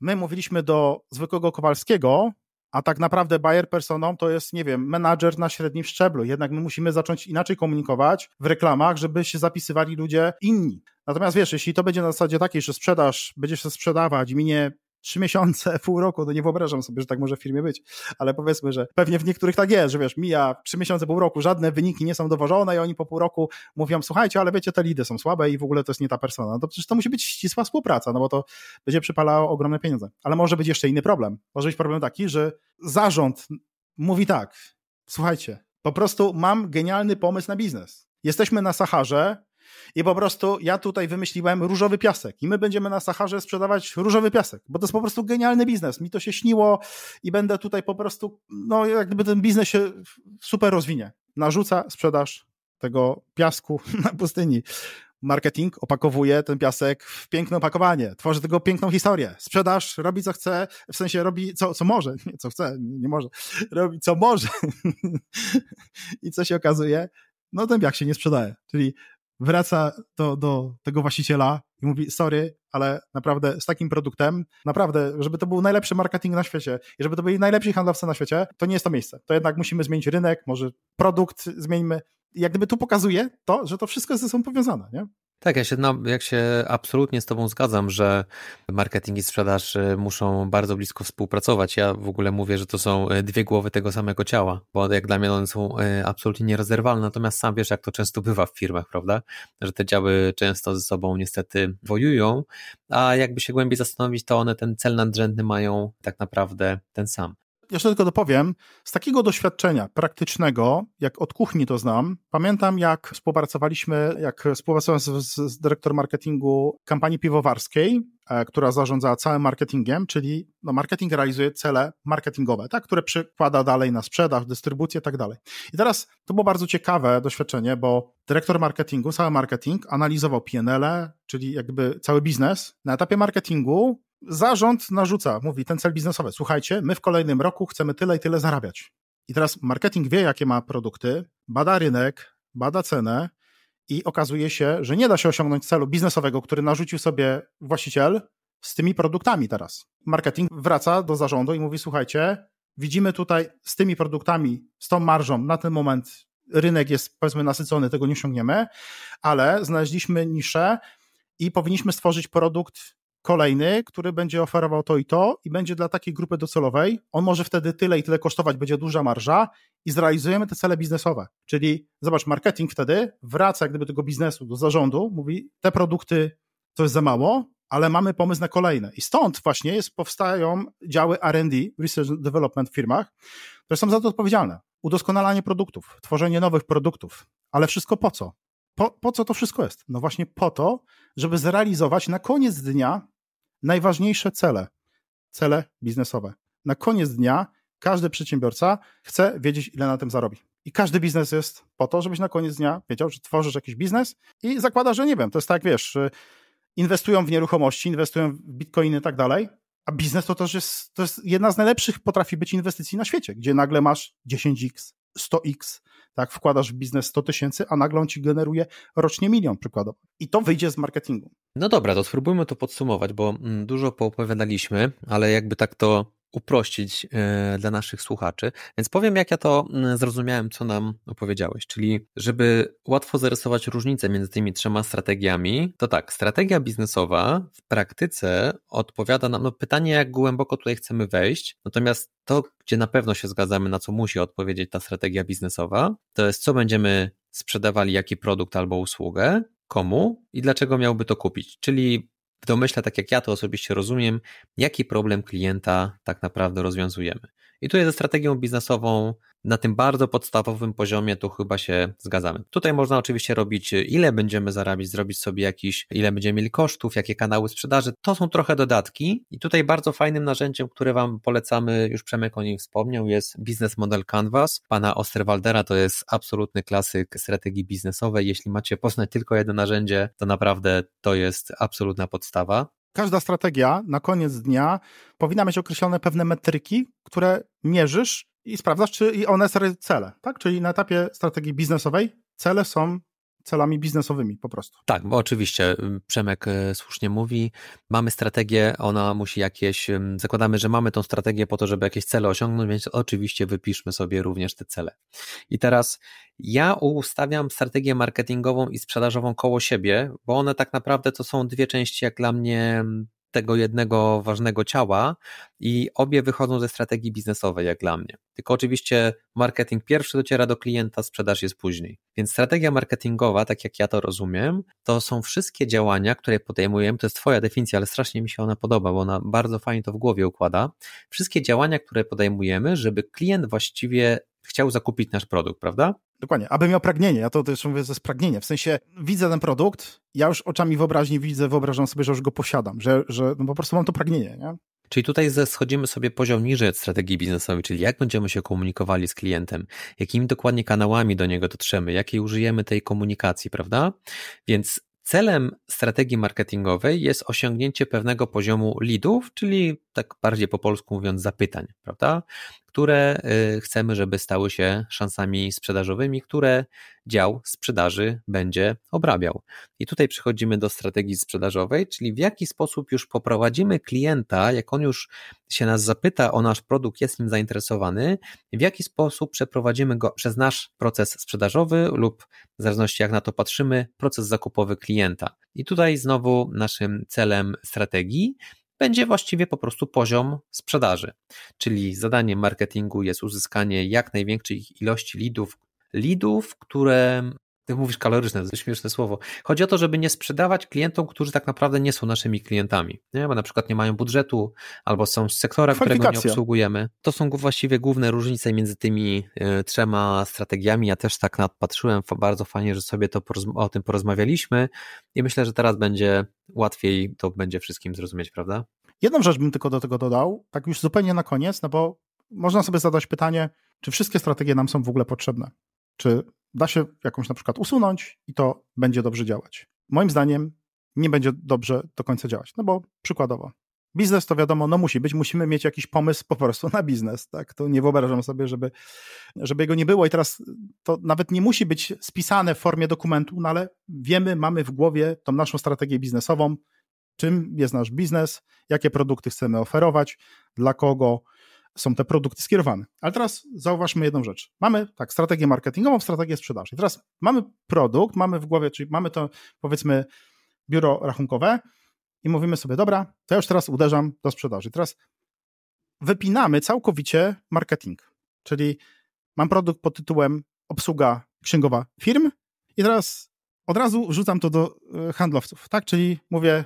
my mówiliśmy do zwykłego Kowalskiego, a tak naprawdę buyer personą to jest, nie wiem, menadżer na średnim szczeblu. Jednak my musimy zacząć inaczej komunikować w reklamach, żeby się zapisywali ludzie inni. Natomiast wiesz, jeśli to będzie na zasadzie takiej, że sprzedaż, będzie się sprzedawać, minie trzy miesiące, pół roku, to nie wyobrażam sobie, że tak może w firmie być, ale powiedzmy, że pewnie w niektórych tak jest, że wiesz, mija trzy miesiące, pół roku, żadne wyniki nie są dowożone i oni po pół roku mówią, słuchajcie, ale wiecie, te lidy są słabe i w ogóle to jest nie ta persona. No to przecież to musi być ścisła współpraca, no bo to będzie przypalało ogromne pieniądze. Ale może być jeszcze inny problem. Może być problem taki, że zarząd mówi tak, słuchajcie, po prostu mam genialny pomysł na biznes. Jesteśmy na Saharze, i po prostu ja tutaj wymyśliłem różowy piasek i my będziemy na Saharze sprzedawać różowy piasek, bo to jest po prostu genialny biznes. Mi to się śniło i będę tutaj po prostu, no jak gdyby ten biznes się super rozwinie. Narzuca sprzedaż tego piasku na pustyni. Marketing opakowuje ten piasek w piękne opakowanie, tworzy tego piękną historię. Sprzedaż robi co chce, w sensie robi co, co może, nie co chce, nie może, robi co może. I co się okazuje? No ten piach się nie sprzedaje. Czyli wraca do, do tego właściciela i mówi, sorry, ale naprawdę z takim produktem, naprawdę, żeby to był najlepszy marketing na świecie i żeby to byli najlepsi handlowcy na świecie, to nie jest to miejsce. To jednak musimy zmienić rynek, może produkt zmieńmy. I jak gdyby tu pokazuje to, że to wszystko jest ze sobą powiązane, nie? Tak, ja się, jak się absolutnie z Tobą zgadzam, że marketing i sprzedaż y, muszą bardzo blisko współpracować. Ja w ogóle mówię, że to są y, dwie głowy tego samego ciała, bo jak dla mnie one są y, absolutnie nierozerwalne. Natomiast sam wiesz, jak to często bywa w firmach, prawda? Że te działy często ze sobą niestety wojują, a jakby się głębiej zastanowić, to one ten cel nadrzędny mają tak naprawdę ten sam jeszcze tylko dopowiem, z takiego doświadczenia praktycznego, jak od kuchni to znam, pamiętam jak współpracowaliśmy, jak współpracowałem z, z, z dyrektor marketingu kampanii piwowarskiej, e, która zarządza całym marketingiem, czyli no, marketing realizuje cele marketingowe, tak, które przekłada dalej na sprzedaż, dystrybucję i tak dalej. I teraz to było bardzo ciekawe doświadczenie, bo dyrektor marketingu, cały marketing analizował PNL, czyli jakby cały biznes. Na etapie marketingu zarząd narzuca, mówi ten cel biznesowy, słuchajcie, my w kolejnym roku chcemy tyle i tyle zarabiać. I teraz marketing wie, jakie ma produkty, bada rynek, bada cenę i okazuje się, że nie da się osiągnąć celu biznesowego, który narzucił sobie właściciel z tymi produktami teraz. Marketing wraca do zarządu i mówi, słuchajcie, widzimy tutaj z tymi produktami, z tą marżą na ten moment rynek jest powiedzmy nasycony, tego nie osiągniemy, ale znaleźliśmy niszę i powinniśmy stworzyć produkt kolejny, który będzie oferował to i to i będzie dla takiej grupy docelowej. On może wtedy tyle i tyle kosztować, będzie duża marża i zrealizujemy te cele biznesowe. Czyli zobacz, marketing wtedy wraca jak gdyby tego biznesu do zarządu, mówi te produkty to jest za mało, ale mamy pomysł na kolejne. I stąd właśnie jest, powstają działy R&D, Research and Development w firmach, które są za to odpowiedzialne. Udoskonalanie produktów, tworzenie nowych produktów. Ale wszystko po co? Po, po co to wszystko jest? No właśnie po to, żeby zrealizować na koniec dnia najważniejsze cele, cele biznesowe. Na koniec dnia każdy przedsiębiorca chce wiedzieć, ile na tym zarobi. I każdy biznes jest po to, żebyś na koniec dnia wiedział, że tworzysz jakiś biznes i zakłada, że nie wiem, to jest tak, wiesz, inwestują w nieruchomości, inwestują w bitcoiny i tak dalej, a biznes to też jest, to jest jedna z najlepszych potrafi być inwestycji na świecie, gdzie nagle masz 10x, 100x, tak, wkładasz w biznes 100 tysięcy, a nagle on ci generuje rocznie milion przykładowo. I to wyjdzie z marketingu. No dobra, to spróbujmy to podsumować, bo mm, dużo poopowiadaliśmy, ale jakby tak to uprościć e, dla naszych słuchaczy. Więc powiem, jak ja to mm, zrozumiałem, co nam opowiedziałeś. Czyli, żeby łatwo zarysować różnicę między tymi trzema strategiami, to tak, strategia biznesowa w praktyce odpowiada nam, no pytanie, jak głęboko tutaj chcemy wejść, natomiast to, gdzie na pewno się zgadzamy, na co musi odpowiedzieć ta strategia biznesowa, to jest, co będziemy sprzedawali, jaki produkt albo usługę, komu i dlaczego miałby to kupić. Czyli w domyśle, tak jak ja to osobiście rozumiem, jaki problem klienta tak naprawdę rozwiązujemy. I tutaj ze strategią biznesową na tym bardzo podstawowym poziomie tu chyba się zgadzamy. Tutaj można oczywiście robić, ile będziemy zarabiać, zrobić sobie jakiś, ile będziemy mieli kosztów, jakie kanały sprzedaży. To są trochę dodatki i tutaj bardzo fajnym narzędziem, które Wam polecamy, już Przemek o nim wspomniał, jest Business Model Canvas pana Osterwaldera. To jest absolutny klasyk strategii biznesowej. Jeśli macie poznać tylko jedno narzędzie, to naprawdę to jest absolutna podstawa każda strategia na koniec dnia powinna mieć określone pewne metryki, które mierzysz i sprawdzasz, czy one są cele, tak? Czyli na etapie strategii biznesowej cele są celami biznesowymi po prostu. Tak, bo oczywiście y, Przemek y, słusznie mówi, mamy strategię, ona musi jakieś, zakładamy, że mamy tą strategię po to, żeby jakieś cele osiągnąć, więc oczywiście wypiszmy sobie również te cele. I teraz ja ustawiam strategię marketingową i sprzedażową koło siebie, bo one tak naprawdę to są dwie części jak dla mnie tego jednego ważnego ciała i obie wychodzą ze strategii biznesowej, jak dla mnie. Tylko oczywiście marketing pierwszy dociera do klienta, sprzedaż jest później. Więc strategia marketingowa, tak jak ja to rozumiem, to są wszystkie działania, które podejmujemy. To jest Twoja definicja, ale strasznie mi się ona podoba, bo ona bardzo fajnie to w głowie układa. Wszystkie działania, które podejmujemy, żeby klient właściwie chciał zakupić nasz produkt, prawda? Dokładnie, aby miał pragnienie. Ja to też mówię, że jest pragnienie. W sensie widzę ten produkt, ja już oczami wyobraźni widzę, wyobrażam sobie, że już go posiadam, że, że no po prostu mam to pragnienie. Nie? Czyli tutaj schodzimy sobie poziom niżej od strategii biznesowej, czyli jak będziemy się komunikowali z klientem, jakimi dokładnie kanałami do niego dotrzemy, jakiej użyjemy tej komunikacji, prawda? Więc celem strategii marketingowej jest osiągnięcie pewnego poziomu leadów, czyli tak bardziej po polsku mówiąc zapytań, prawda? Które y, chcemy, żeby stały się szansami sprzedażowymi, które dział sprzedaży będzie obrabiał. I tutaj przechodzimy do strategii sprzedażowej, czyli w jaki sposób już poprowadzimy klienta, jak on już się nas zapyta o nasz produkt, jest nim zainteresowany, w jaki sposób przeprowadzimy go przez nasz proces sprzedażowy lub w zależności jak na to patrzymy, proces zakupowy klienta. I tutaj znowu naszym celem strategii będzie właściwie po prostu poziom sprzedaży. Czyli zadaniem marketingu jest uzyskanie jak największej ilości leadów, leadów, które ty mówisz kaloryczne, to śmieszne słowo. Chodzi o to, żeby nie sprzedawać klientom, którzy tak naprawdę nie są naszymi klientami, nie? bo na przykład nie mają budżetu albo są z sektora, którego nie obsługujemy. To są właściwie główne różnice między tymi y, trzema strategiami. Ja też tak nadpatrzyłem, bardzo fajnie, że sobie to o tym porozmawialiśmy i myślę, że teraz będzie łatwiej to będzie wszystkim zrozumieć, prawda? Jedną rzecz bym tylko do tego dodał, tak już zupełnie na koniec, no bo można sobie zadać pytanie, czy wszystkie strategie nam są w ogóle potrzebne? Czy da się jakąś na przykład usunąć i to będzie dobrze działać? Moim zdaniem nie będzie dobrze do końca działać, no bo przykładowo, biznes to wiadomo, no musi być, musimy mieć jakiś pomysł po prostu na biznes, tak? To nie wyobrażam sobie, żeby, żeby jego nie było i teraz to nawet nie musi być spisane w formie dokumentu, no ale wiemy, mamy w głowie tą naszą strategię biznesową, czym jest nasz biznes, jakie produkty chcemy oferować, dla kogo są te produkty skierowane. Ale teraz zauważmy jedną rzecz. Mamy tak strategię marketingową, strategię sprzedaży. Teraz mamy produkt, mamy w głowie, czyli mamy to powiedzmy biuro rachunkowe i mówimy sobie, dobra, to ja już teraz uderzam do sprzedaży. Teraz wypinamy całkowicie marketing, czyli mam produkt pod tytułem obsługa księgowa firm i teraz od razu wrzucam to do e, handlowców, tak? Czyli mówię,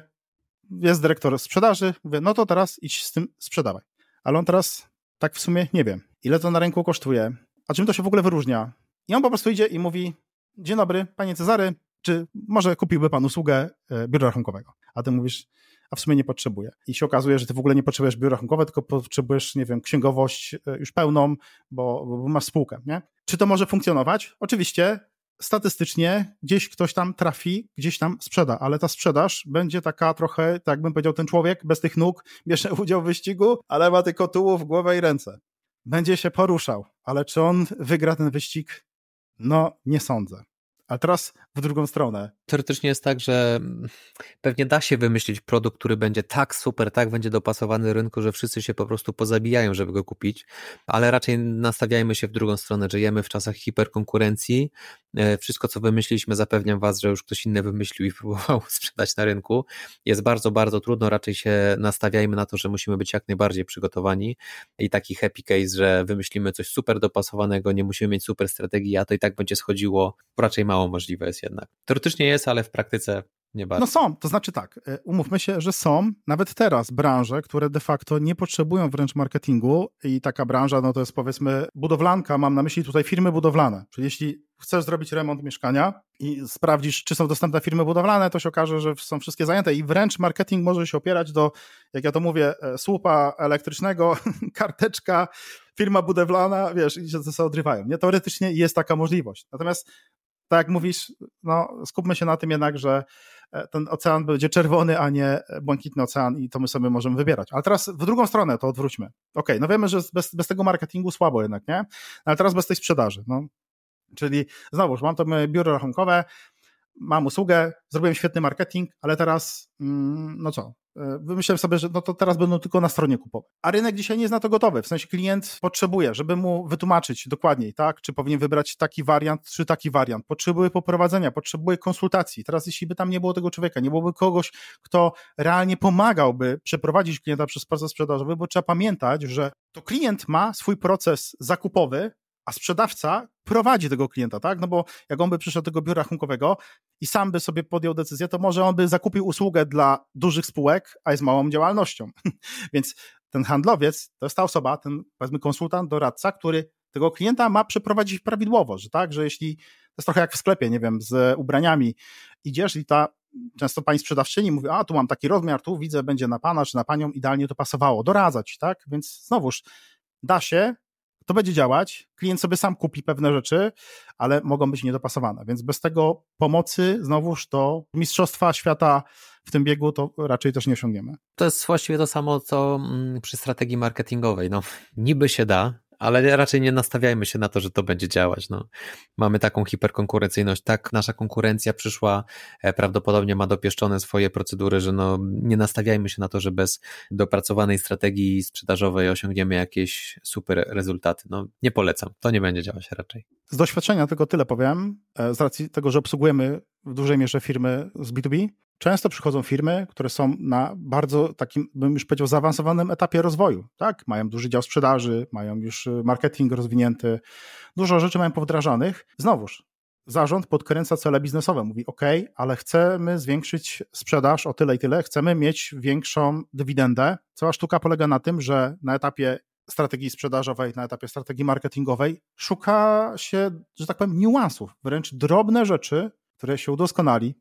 jest dyrektor sprzedaży, mówię, no to teraz idź z tym sprzedawaj. Ale on teraz tak w sumie nie wiem, ile to na rynku kosztuje, a czym to się w ogóle wyróżnia. I on po prostu idzie i mówi, dzień dobry, panie Cezary, czy może kupiłby pan usługę e, biura rachunkowego? A ty mówisz, a w sumie nie potrzebuję. I się okazuje, że ty w ogóle nie potrzebujesz biura rachunkowe, tylko potrzebujesz, nie wiem, księgowość e, już pełną, bo, bo masz spółkę, nie? Czy to może funkcjonować? Oczywiście statystycznie gdzieś ktoś tam trafi, gdzieś tam sprzeda, ale ta sprzedaż będzie taka trochę, tak bym powiedział, ten człowiek bez tych nóg bierze udział w wyścigu, ale ma tylko tułów, głowę i ręce. będzie się poruszał, ale czy on wygra ten wyścig? No, nie sądzę. A teraz w drugą stronę. Teoretycznie jest tak, że pewnie da się wymyślić produkt, który będzie tak super, tak będzie dopasowany do rynku, że wszyscy się po prostu pozabijają, żeby go kupić, ale raczej nastawiajmy się w drugą stronę, że jemy w czasach hiperkonkurencji. E, wszystko, co wymyśliliśmy, zapewniam Was, że już ktoś inny wymyślił i próbował sprzedać na rynku. Jest bardzo, bardzo trudno. Raczej się nastawiajmy na to, że musimy być jak najbardziej przygotowani i taki happy case, że wymyślimy coś super dopasowanego, nie musimy mieć super strategii, a to i tak będzie schodziło raczej mało mało możliwe jest jednak. Teoretycznie jest, ale w praktyce nie bardzo. No są, to znaczy tak, e, umówmy się, że są nawet teraz branże, które de facto nie potrzebują wręcz marketingu i taka branża, no to jest powiedzmy budowlanka, mam na myśli tutaj firmy budowlane, czyli jeśli chcesz zrobić remont mieszkania i sprawdzisz, czy są dostępne firmy budowlane, to się okaże, że są wszystkie zajęte i wręcz marketing może się opierać do, jak ja to mówię, e, słupa elektrycznego, karteczka, firma budowlana, wiesz, i się to sobie odrywają. Nie, teoretycznie jest taka możliwość. Natomiast tak jak mówisz, no, skupmy się na tym jednak, że e, ten ocean będzie czerwony, a nie błękitny ocean i to my sobie możemy wybierać. Ale teraz w drugą stronę to odwróćmy. Okej, okay, no wiemy, że bez, bez tego marketingu słabo jednak, nie? Ale teraz bez tej sprzedaży, no. Czyli znowuż, mam to biuro rachunkowe, mam usługę, zrobiłem świetny marketing, ale teraz, mm, no co, e, wymyśliłem sobie, że no to teraz będą tylko na stronie kupowej. A rynek dzisiaj nie jest na to gotowy. W sensie klient potrzebuje, żeby mu wytłumaczyć dokładniej, tak, czy powinien wybrać taki wariant, czy taki wariant. Potrzebuje poprowadzenia, potrzebuje konsultacji. Teraz, jeśli by tam nie było tego człowieka, nie byłoby kogoś, kto realnie pomagałby przeprowadzić klienta przez proces sprzedażowy, bo trzeba pamiętać, że to klient ma swój proces zakupowy, a sprzedawca prowadzi tego klienta, tak? No bo jak on by przyszedł do tego biura rachunkowego i sam by sobie podjął decyzję, to może on by zakupił usługę dla dużych spółek, a jest małą działalnością. Więc ten handlowiec to jest ta osoba, ten powiedzmy konsultant, doradca, który tego klienta ma przeprowadzić prawidłowo, że tak, że jeśli to jest trochę jak w sklepie, nie wiem, z ubraniami idziesz i ta często pani sprzedawczyni mówi, a tu mam taki rozmiar, tu widzę, będzie na pana czy na panią, idealnie to pasowało, doradzać, tak? Więc znowuż da się, to będzie działać, klient sobie sam kupi pewne rzeczy, ale mogą być niedopasowane, więc bez tego pomocy znowuż do mistrzostwa świata w tym biegu to raczej też nie osiągniemy. To jest właściwie to samo, co mm, przy strategii marketingowej. No, niby się da, ale raczej nie nastawiajmy się na to, że to będzie działać. No. Mamy taką hiperkonkurencyjność, tak nasza konkurencja przyszła, e, prawdopodobnie ma dopieszczone swoje procedury, że no, nie nastawiajmy się na to, że bez dopracowanej strategii sprzedażowej osiągniemy jakieś super rezultaty. No, nie polecam, to nie będzie działać raczej. Z doświadczenia tylko tyle powiem, e, z racji tego, że obsługujemy w dużej mierze firmy z B2B, często przychodzą firmy, które są na bardzo takim, bym już powiedział, zaawansowanym etapie rozwoju. Tak? Mają duży dział sprzedaży, mają już y, marketing rozwinięty, dużo rzeczy mają powdrażanych. Znowuż, zarząd podkręca cele biznesowe. Mówi, OK, ale chcemy zwiększyć sprzedaż o tyle i tyle, chcemy mieć większą dywidendę. Cała sztuka polega na tym, że na etapie strategii sprzedażowej, na etapie strategii marketingowej szuka się, że tak powiem, niuansów, wręcz drobne rzeczy, które się udoskonali,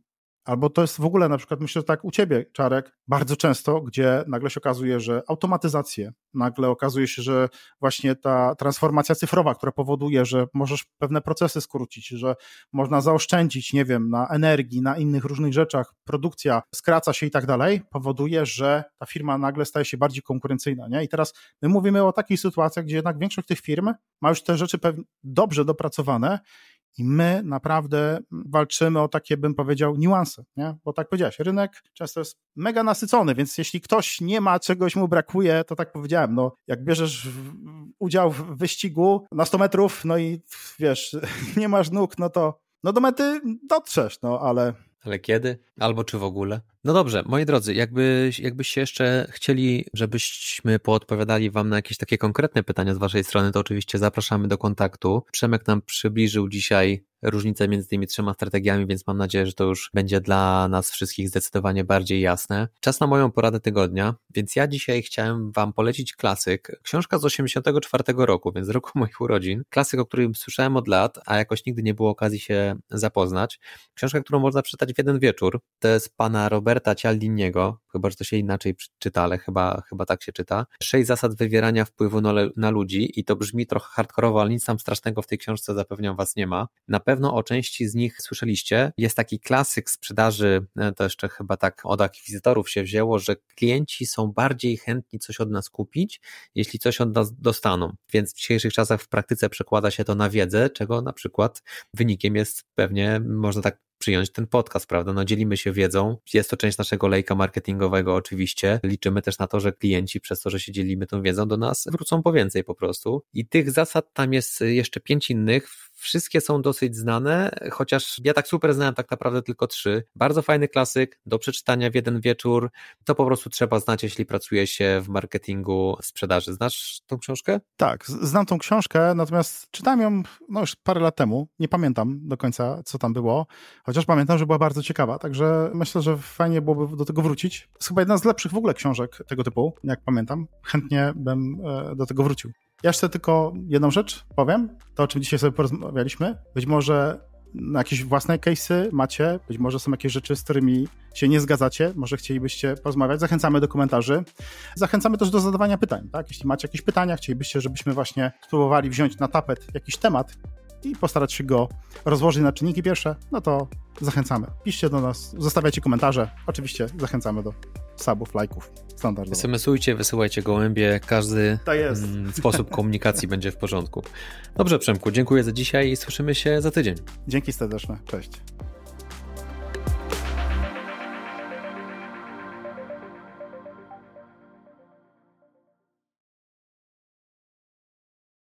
Albo to jest w ogóle na przykład, myślę, że tak u ciebie, Czarek, bardzo często, gdzie nagle się okazuje, że automatyzacje, nagle okazuje się, że właśnie ta transformacja cyfrowa, która powoduje, że możesz pewne procesy skrócić, że można zaoszczędzić, nie wiem, na energii, na innych różnych rzeczach, produkcja skraca się i tak dalej, powoduje, że ta firma nagle staje się bardziej konkurencyjna. Nie? I teraz my mówimy o takich sytuacjach, gdzie jednak większość tych firm ma już te rzeczy dobrze dopracowane i my naprawdę walczymy o takie, bym powiedział, niuanse, nie? Bo tak powiedziałeś, rynek często jest mega nasycony, więc jeśli ktoś nie ma, czegoś mu brakuje, to tak powiedziałem, no jak bierzesz udział w wyścigu na 100 metrów, no i wiesz, nie masz nóg, no to no do mety dotrzesz, no ale ale kiedy? Albo czy w ogóle? No dobrze, moi drodzy, jakby, jakbyście jeszcze chcieli, żebyśmy poodpowiadali Wam na jakieś takie konkretne pytania z Waszej strony, to oczywiście zapraszamy do kontaktu. Przemek nam przybliżył dzisiaj różnicę między tymi trzema strategiami, więc mam nadzieję, że to już będzie dla nas wszystkich zdecydowanie bardziej jasne. Czas na moją poradę tygodnia, więc ja dzisiaj chciałem Wam polecić klasyk. Książka z 84 roku, więc z roku moich urodzin. Klasyk, o którym słyszałem od lat, a jakoś nigdy nie było okazji się zapoznać. Książka, którą można przeczytać w jeden wieczór. To jest pana Roberta Cialdiniego, chyba że to się inaczej czyta, ale chyba, chyba tak się czyta. Sześć zasad wywierania wpływu na, na ludzi i to brzmi trochę hardkorowo, ale nic tam strasznego w tej książce zapewniam was nie ma. Na pewno o części z nich słyszeliście. Jest taki klasyk sprzedaży, e, to jeszcze chyba tak od akwizytorów się wzięło, że klienci są bardziej chętni coś od nas kupić, jeśli coś od nas dostaną. Więc w dzisiejszych czasach w praktyce przekłada się to na wiedzę, czego na przykład wynikiem jest pewnie, można tak przyjąć ten podcast, prawda? No dzielimy się wiedzą, jest to część naszego lejka marketingowego oczywiście. Liczymy też na to, że klienci przez to, że się dzielimy tą wiedzą do nas wrócą po więcej po prostu. I tych zasad tam jest jeszcze pięć innych. Wszystkie są dosyć znane, chociaż ja tak super znałem tak naprawdę tylko trzy. Bardzo fajny klasyk do przeczytania w jeden wieczór. To po prostu trzeba znać, jeśli pracuje się w marketingu sprzedaży. Znasz tą książkę? Tak, znam tą książkę, natomiast czytałem ją no już parę lat temu. Nie pamiętam do końca, co tam było, chociaż pamiętam, że była bardzo ciekawa, także myślę, że fajnie byłoby do tego wrócić. Jest chyba jedna z lepszych w ogóle książek tego typu, jak pamiętam. Chętnie bym e, do tego wrócił. Ja jeszcze tylko jedną rzecz powiem, to o czym dzisiaj sobie porozmawialiśmy. Być może jakieś własne case'y macie, być może są jakieś rzeczy, z którymi się nie zgadzacie, może chcielibyście porozmawiać. Zachęcamy do komentarzy. Zachęcamy też do zadawania pytań, tak? Jeśli macie jakieś pytania, chcielibyście, żebyśmy właśnie spróbowali wziąć na tapet jakiś temat i postarać się go rozłożyć na czynniki pierwsze, no to zachęcamy. Piszcie do nas, zostawiajcie komentarze. Oczywiście zachęcamy do subów, lajków standardowo. SMS-ujcie, wysyłajcie gołębie, każdy mm, sposób komunikacji będzie w porządku. Dobrze, Przemku, dziękuję za dzisiaj i słyszymy się za tydzień. Dzięki serdeczne, cześć.